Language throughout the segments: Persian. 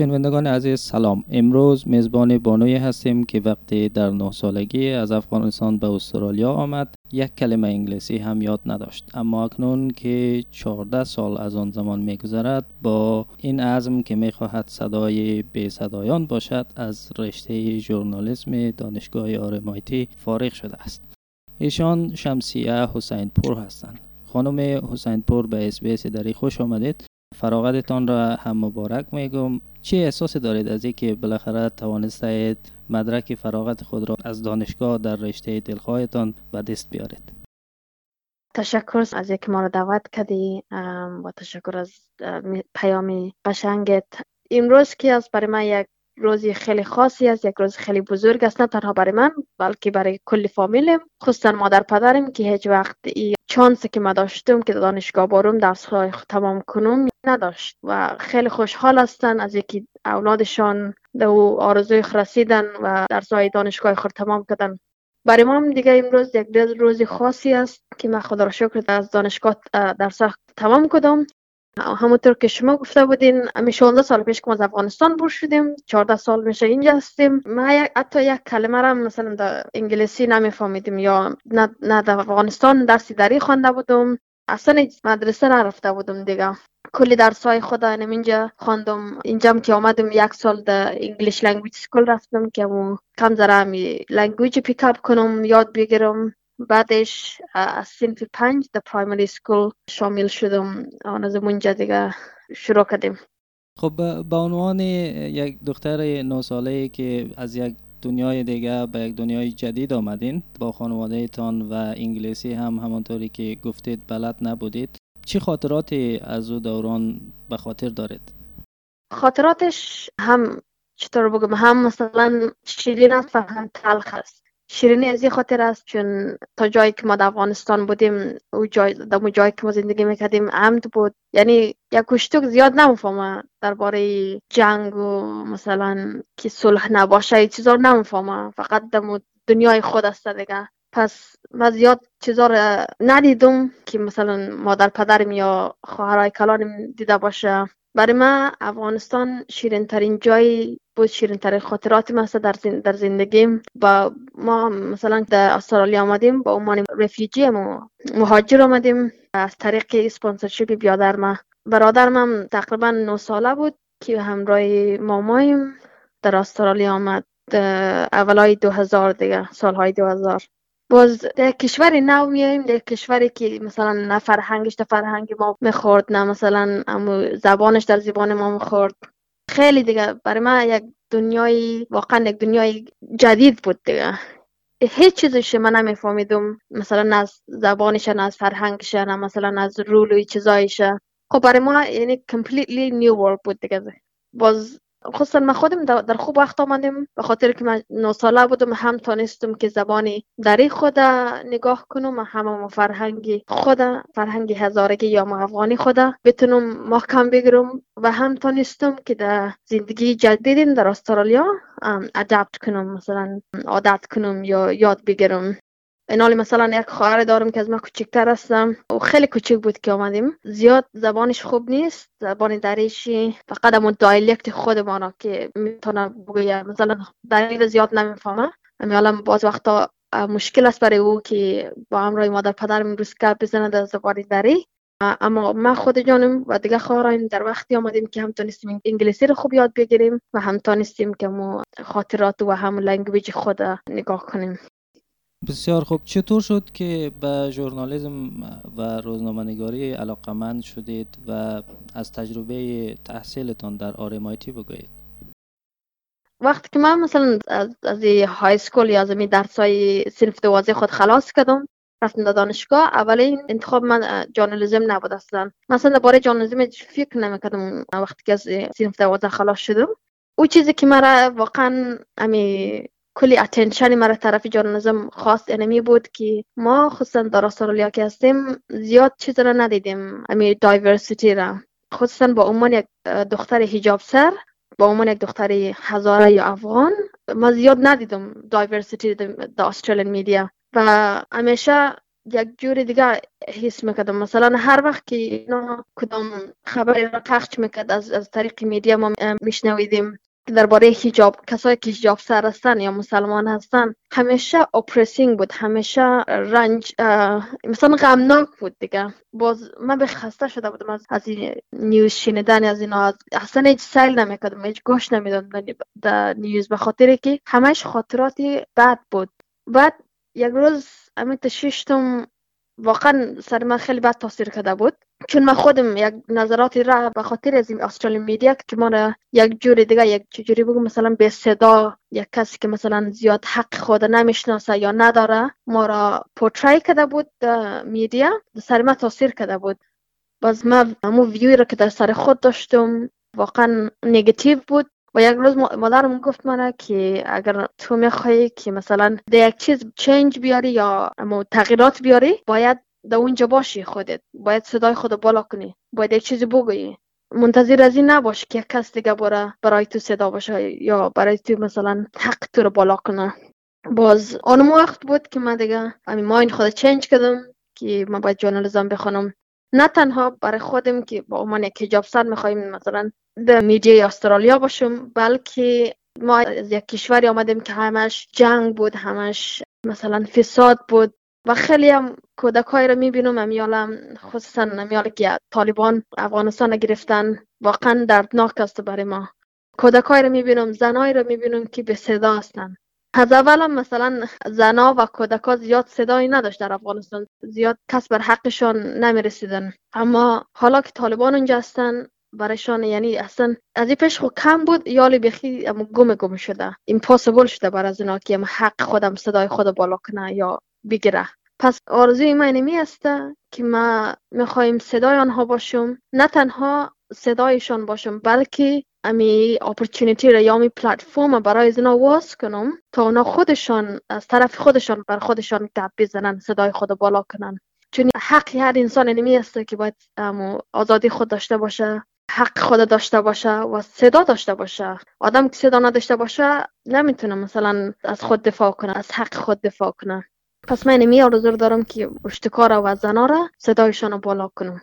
شنوندگان عزیز سلام. امروز میزبان بانوی هستیم که وقتی در نه سالگی از افغانستان به استرالیا آمد یک کلمه انگلیسی هم یاد نداشت. اما اکنون که 14 سال از آن زمان میگذرد با این عزم که می‌خواهد صدای به صدایان باشد از رشته ژورنالیسم دانشگاه آرمایتی فارغ شده است. ایشان شمسیه حسین پور هستند. خانم حسین پور به اسبیس دری خوش آمدید. فراغتتان را هم مبارک میگم. چه احساسی دارید از اینکه بالاخره توانستید مدرک فراغت خود را از دانشگاه در رشته دلخواهتان به دست بیارید؟ تشکر از اینکه ما را دعوت کردی و تشکر از پیام قشنگت. امروز که از برای من یک روزی خیلی خاصی است یک روز خیلی بزرگ است نه تنها برای من بلکه برای کل فامیلم. خصوصا مادر پدرم که هیچ وقت ای چانسی که ما داشتم که دانشگاه باروم درس تمام کنم نداشت و خیلی خوشحال هستن از اینکه اولادشان او آرزوی رسیدن و درسهای دانشگاه خود تمام کردن. برای ما هم دیگه امروز یک روز خاصی است که من خدا را شکر از دانشگاه درس تمام کردم همونطور که شما گفته بودین امی 16 سال پیش که ما از افغانستان بور شدیم 14 سال میشه اینجا هستیم. ما حتی یک کلمه را مثلا در انگلیسی نمیفهمیدیم یا نه, در افغانستان درسی دری خوانده بودم. اصلا مدرسه نرفته بودم دیگه. کلی درس های خودم اینجا خواندم. اینجا که آمدم یک سال در English language school رفتم که مو کم ذره همی language pick کنم یاد بگیرم. بعدش از سنف پنج در پرایمری سکول شامل شدم آن از اونجا دیگه شروع کردیم خب به عنوان یک دختر نو ساله که از یک دنیای دیگه به یک دنیای جدید آمدین با خانواده تان و انگلیسی هم همانطوری که گفتید بلد نبودید چی خاطراتی از او دوران به خاطر دارید؟ خاطراتش هم چطور بگم هم مثلا شیرین است و هم تلخ است شیرینی از این خاطر است چون تا جایی که ما در افغانستان بودیم او جای در جایی که ما زندگی می‌کردیم عمد بود. یعنی یک کشتوک زیاد نمی‌فهمه درباره جنگ و مثلا که صلح نباشه ای چیزا فقط در دنیای خود است دیگه. پس من زیاد چیزا رو ندیدم که مثلا مادر پدرم یا خواهرای کلانم دیده باشه. برای من افغانستان شیرین ترین جای بود شیرین ترین خاطرات من در, در زندگیم. با ما مثلا در استرالیا آمدیم با عنوان رفیجی و مهاجر آمدیم. از طریق اسپانسرشیپ بیادر ما برادر من تقریبا 9 ساله بود که همراه مامایم در استرالیا آمد. اولای 2000 دیگه سالهای 2000 باز در کشور نو میاییم در کشوری که مثلا نه فرهنگش در فرهنگ ما می‌خورد نه مثلا زبانش در زبان ما می‌خورد. خیلی دیگه برای من یک دنیای واقعا یک دنیای جدید بود دیگه. هیچ چیزش من نمیفهمیدم مثلا از زبانش نه از فرهنگش نه مثلا از رول و چیزایش خب برای ما یعنی completely new world بود دیگه. باز خصوصا من خودم در خوب وقت آمدیم به خاطر که من نو ساله بودم هم تانستم که زبانی دری خود نگاه کنم و هم فرهنگی خود فرهنگی هزارگی یا افغانی خود بتونم محکم بگیرم و هم تانستم که در زندگی جدیدین در استرالیا ادپت کنم مثلا عادت کنم یا یاد بگیرم. این مثلا یک خواهر دارم که از من کوچکتر هستم و خیلی کوچک بود که آمدیم زیاد زبانش خوب نیست زبان دریشی فقط همون دایلکت خود ما که می‌تونه بگویه مثلا دلیل زیاد نمی‌فهمه حالا باز وقتا مشکل است برای او که با همراه مادر پدرم روز که بزنه در زبان دری اما ما خود جانم و دیگه خواهرم در وقتی آمدیم که هم تونستیم انگلیسی رو خوب یاد بگیریم و هم تونستیم که ما خاطرات و هم language خود نگاه کنیم بسیار خوب. چطور شد که به ژورنالیسم و روزنامه‌نگاری علاقمند شدید و از تجربه تحصیلتان در RMIT بگویید؟ وقتی که من مثلا از, از high school یا از درس صنف دوازه خود خلاص کردم رفتم در دانشگاه اولین انتخاب من journalism نبود اصلا. مثلا باره journalism فکر نمی‌کردم. وقتی که از صنف دوازه خلاص شدم او چیزی که مرا واقعا امی کلی attention مرا طرف journalism خاص انمی بود که ما خصوصا در استرالیا که هستیم زیاد چیز را ندیدیم. امی diversity را. خصوصا با عنوان یک دختر حجاب سر با عنوان یک دختر هزاره یا افغان ما زیاد ندیدم diversity در Australian media و همیشه یک جور دیگه حس می‌کردم. مثلا هر وقت که اینا کدام خبری را پخش می‌کرد از, از طریق media ما میشنویدیم. درباره حجاب کسایی که حجاب سر هستن یا مسلمان هستن همیشه oppressing بود همیشه رنج مثلا غمناک بود دیگه. باز من به خسته شده بودم از از این news شنیدن از اینا. اصلا هیچ سیل نمی‌کردم هیچ گوش نمی‌دادم در نیوز به خاطر که همش خاطراتی بد بود. بعد یک روز امید ششتم واقعا سر من خیلی بد تاثیر کرده بود. چون من خودم یک نظراتی را به خاطر از این استرالی میدیا که ما را یک جور دیگه یک چجوری بگم مثلا به صدا یک کسی که مثلا زیاد حق خود نمی‌شناسه یا نداره ما را پورتری کرده بود میدیا. سر من تاثیر کرده بود. باز من همون ویوی را که در سر خود داشتم واقعا نگتیو بود. و یک روز مادرم گفت منه که اگر تو میخوایی که مثلا در یک چیز چنج بیاری یا تغییرات بیاری باید در اونجا باشی خودت باید صدای خود بالا کنی باید یک چیزی بگویی منتظر از این نباش که کس دیگه بره برای تو صدا باشه یا برای تو مثلا حق تو رو بالا کنه باز آن وقت بود که من دیگه همین ما این خود چنج کردم که من باید جورنالیزم بخونم نه تنها برای خودم که با عنوان یک حجاب سر می‌خوایم مثلا در میدیای استرالیا باشم بلکه ما از یک کشوری آمدیم که همش جنگ بود همش مثلا فساد بود و خیلی هم کودکایی رو می‌بینم امیالم خصوصا امیال که طالبان افغانستان گرفتن واقعا دردناک است برای ما. کودکایی رو می‌بینم زنایی رو می‌بینم که به صدا هستن. از اول هم مثلا زنا و کودکا زیاد صدایی نداشت در افغانستان. زیاد کس بر حقشان نمی‌رسیدن. اما حالا که طالبان اونجا هستن برایشان یعنی اصلا از این پیش خود کم بود یالی بخی گم گم شده. ایمپاسیبل شده بر از اینا که حق خودم صدای خود بالا کنه یا بگیره. پس آرزوی من اینمی است که ما می‌خوایم صدای آنها باشم نه تنها صدایشان باشم بلکه امی اپورتونیتی را یا امی پلتفرم برای از اینا واس کنم تا اونا خودشان از طرف خودشان بر خودشان گپ بزنن صدای خود بالا کنن. چون حق هر انسان اینمی است که باید آزادی خود داشته باشه حق خود داشته باشه و صدا داشته باشه. آدم که صدا نداشته باشه نمی‌تونه مثلا از خود دفاع کنه از حق خود دفاع کنه. پس من می آرزو دارم که اشتکار و زنا را صدایشان بالا کنم.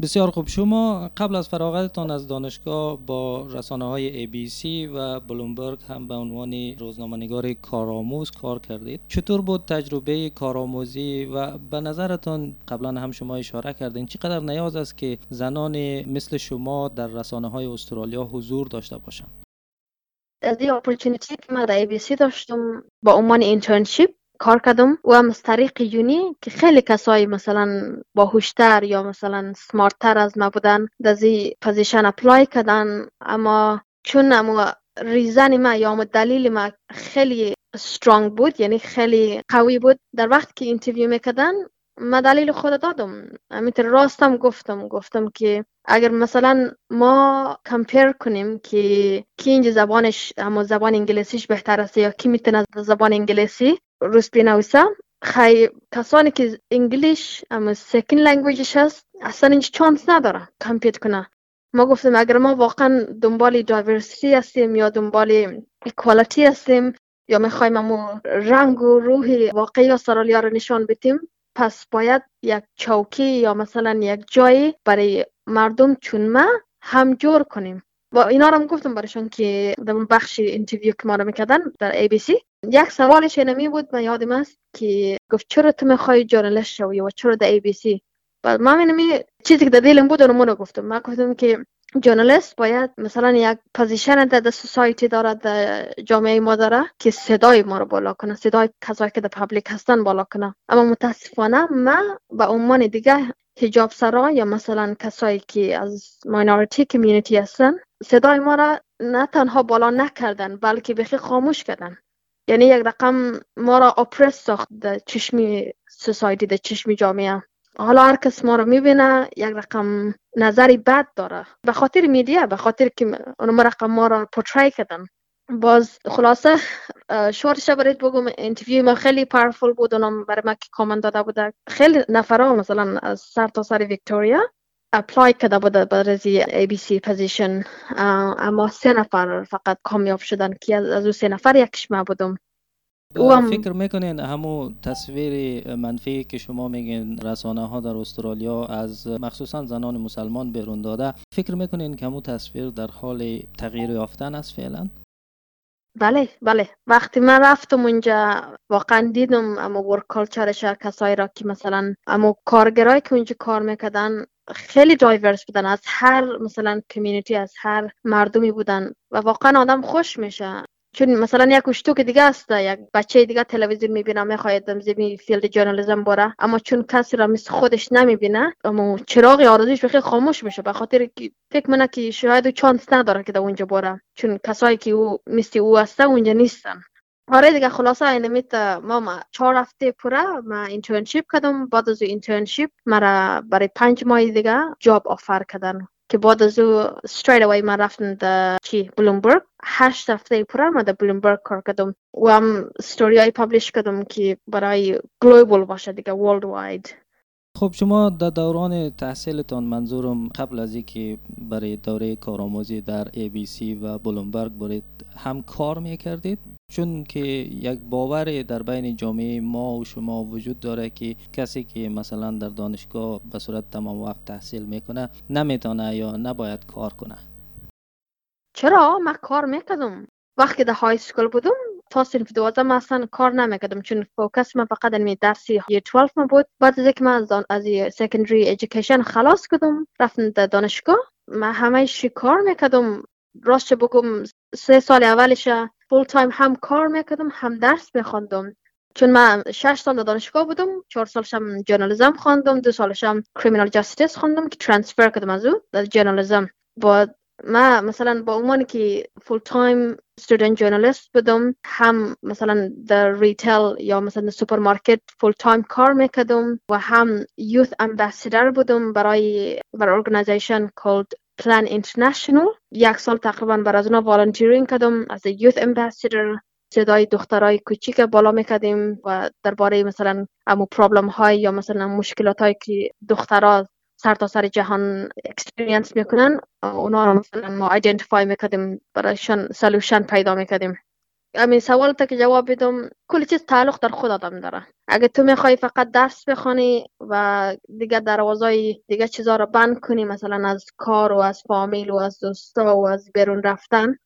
بسیار خوب. شما قبل از فراغتتان از دانشگاه با رسانه های ABC و بلومبرگ هم به عنوان روزنامه‌نگار کارآموز کار کردید. چطور بود تجربه کارآموزی و به نظرتان قبلا هم شما اشاره کردین چقدر نیاز است که زنان مثل شما در رسانه های استرالیا حضور داشته باشند؟ از این opportunity که من در ABC داشتم با عنوان internship کار کردم و از طریق uni که خیلی کسایی مثلا باهوشتر یا مثلا smart تر از ما بودن دزی position apply کردن. اما چون اما reason ما یا دلیل ما خیلی strong بود یعنی خیلی قوی بود در وقت که interview می‌کردن ما دلیل خود دادم. همینطور راستم گفتم گفتم که اگر مثلا ما compare کنیم که کی اینجا زبانش اما زبان انگلیسیش بهتر است یا کی می‌تونه زبان انگلیسی روز بنویسه خیلی کسانی که English اما second language ش هست. اصلا اینجا چانس نداره compete کنه ما گفتیم اگر ما واقعا دنبال diversity هستیم یا دنبال equality هستیم یا می‌خوایم امو رنگ و روح واقعی استرالیا رو نشان بدیم پس باید یک چوکی یا مثلا یک جایی برای مردم چون ما هم جور کنیم. و اینا رو هم گفتم برشون که در بخش interview که ما رو می‌کردن در سی یک سوالش اینمی بود من یادم است که گفت چرا تو می‌خوای journalist شوی و چرا در ABC بعد من اینمی چیزی که در دلم بود رو گفتم. من گفتم که journalist باید مثلا یک position در society داره در جامعه ما داره که صدای ما رو بالا کنه صدای کسایی که در public هستن بالا کنه. اما متاسفانه من به عنوان دیگه حجاب سرا یا مثلا کسایی که از minority community هستن صدای ما را نه تنها بالا نکردن بلکه بخی خاموش کردن. یعنی یک رقم ما را oppress در چشمی society در چشمی جامعه. حالا هر کس ما رو می‌بینه یک رقم نظری بد داره. به خاطر media به خاطر که اون رقم ما را portray کردن. باز خلاصه شورتش برایت بگم interview ما خیلی powerful بود. اونم برای ما که کامنت داده بوده. خیلی نفرها مثلا از سر تا سر ویکتوریا. apply کرده بوده برای ABC position اما سه نفر فقط کامیاب شدن که از اون سه نفر یکش ما بودم فکر می‌کنین همو تصویر منفی که شما میگین رسانه ها در استرالیا از مخصوصا زنان مسلمان بیرون داده فکر می‌کنین که همو تصویر در حال تغییر یافتن است فعلا؟ بله بله وقتی من رفتم اونجا واقعا دیدم اما work culture ش کسایی را که مثلا اما کارگرایی که اونجا کار می‌کردن خیلی diverse بودن از هر مثلا community از هر مردمی بودن و واقعا آدم خوش میشه چون مثلا یک اشتو که دیگه است یک بچه دیگه تلویزیون می‌بینه می‌خواید د همین field journalism بره. اما چون کسی را مثل خودش نمی‌بینه اما چراغ آرزوش بخیر خاموش میشه. به خاطر فکر منه که شاید چانس نداره که در اونجا بره. چون کسایی که او مثل او هسته اونجا نیستن. آره دیگه خلاصه این میت ما چهار هفته پوره ما internship کردم. بعد از internship مرا برای پنج ماه دیگه job offer کردن. که بعد از او straight away من رفتم در چی بلومبرگ. هشت هفته پوره ما در بلومبرگ کار کردم. و هم ستوری های publish کردم که برای global باشه دیگه worldwide خب شما در دوران تحصیلتان منظورم قبل از اینکه برای دوره کارآموزی در ABC و بلومبرگ برید هم کار می‌کردید؟ چون که یک باور در بین جامعه ما و شما وجود داره که کسی که مثلا در دانشگاه به صورت تمام وقت تحصیل می‌کنه نمی‌تونه یا نباید کار کنه. چرا؟ من کار می‌کردم. وقتی در high school بودم تا صنف دوازده من اصلا کار نمی‌کردم چون focus من فقط می درسی یه 12 من بود. بعد از اینکه من از secondary education خلاص کردم رفتم در دانشگاه. من همه کار می‌کردم. راست بگم سه سال اولش full time هم کار می‌کردم هم درس میخواندم چون من شش سال در دانشگاه بودم چهار سالشم journalism خواندم دو سالشم criminal justice خواندم که transfer کردم از او در با ما مثلا با عنوان که full time student journalist بودم هم مثلا در retail یا مثلا سوپرمارکت full time کار می‌کردم و هم youth ambassador بودم برای برای organisation called Plan International یک سال تقریبا بر از اونا volunteering کردم. از youth ambassador صدای دخترای کوچیک بالا می‌کردیم و درباره مثلا امو problem های یا مثلا مشکلات هایی که دخترها سر تا سر جهان experience می‌کنن اونا رو مثلا ما identify می‌کردیم برایشان solution پیدا می‌کردیم. همین سوال تا که جواب بدم کل چیز تعلق در خود آدم داره. اگه تو می‌خوای فقط درس بخوانی و دیگه دروازای دیگه چیزا رو بند کنی مثلا از کار و از فامیل و از دوستا و از بیرون رفتن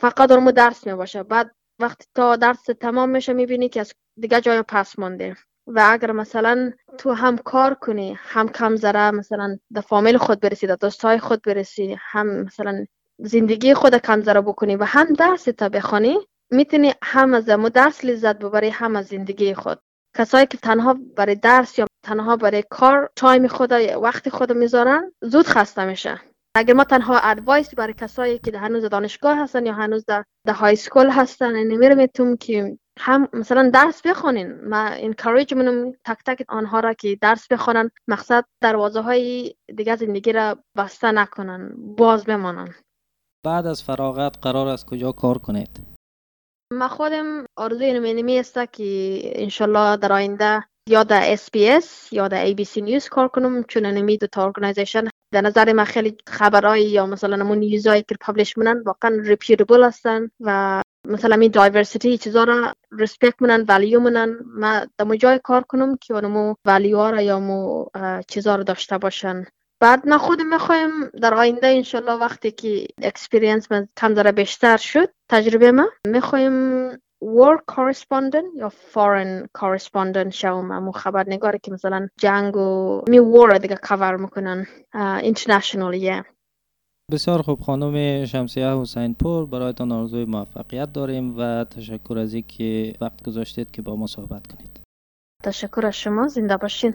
فقط اونمو درس می‌باشه. بعد وقتی تا درس تمام میشه می‌بینی که از دیگه جای پس مونده. و اگر مثلا تو هم کار کنی هم کم ذره مثلا در فامیل خود برسی در دوستای خود برسی هم مثلا زندگی خود کم ذره بکنی و هم درس تا بخوانی می‌تونی هم از درس لذت ببری هم از زندگی خود. کسایی که تنها برای درس یا تنها برای کار time خود وقت خود می‌ذارن زود خسته میشه. اگر ما تنها advice برای کسایی که هنوز دانشگاه هستن یا هنوز در, در high school هستن نمیرم که هم مثلا درس بخونین. ما encourage منم تک تک آنها را که درس بخونن مقصد دروازه های دیگه زندگی را بسته نکنن باز بمانن. بعد از فراغت قرار است کجا کار کنید؟ ما خودم آرزوی نمینمی است که انشالله در آینده یا در SBS یا در ABC News کار کنم. چون نمی دو تا organization در نظر من خیلی خبرایی یا مثلا نمون news ایی که publish منن واقعا reputable هستن و مثلا می diversity چیزا را respect منن value منن ما در جای کار کنم که اونمو value را یا مو چیزا رو داشته باشن. بعد ما خود می‌خوایم در آینده انشالله وقتی که experience من کم داره بیشتر شد تجربه ما می‌خوایم war correspondent یا foreign correspondent شوم امو خبرنگاری که مثلا جنگ و می war دیگه کور می‌کنن international yeah. بسیار خوب. خانم شمسیه حسین پور برایتان آرزوی موفقیت داریم و تشکر از اینکه وقت گذاشتید که با ما صحبت کنید. تشکر از شما. زنده باشین.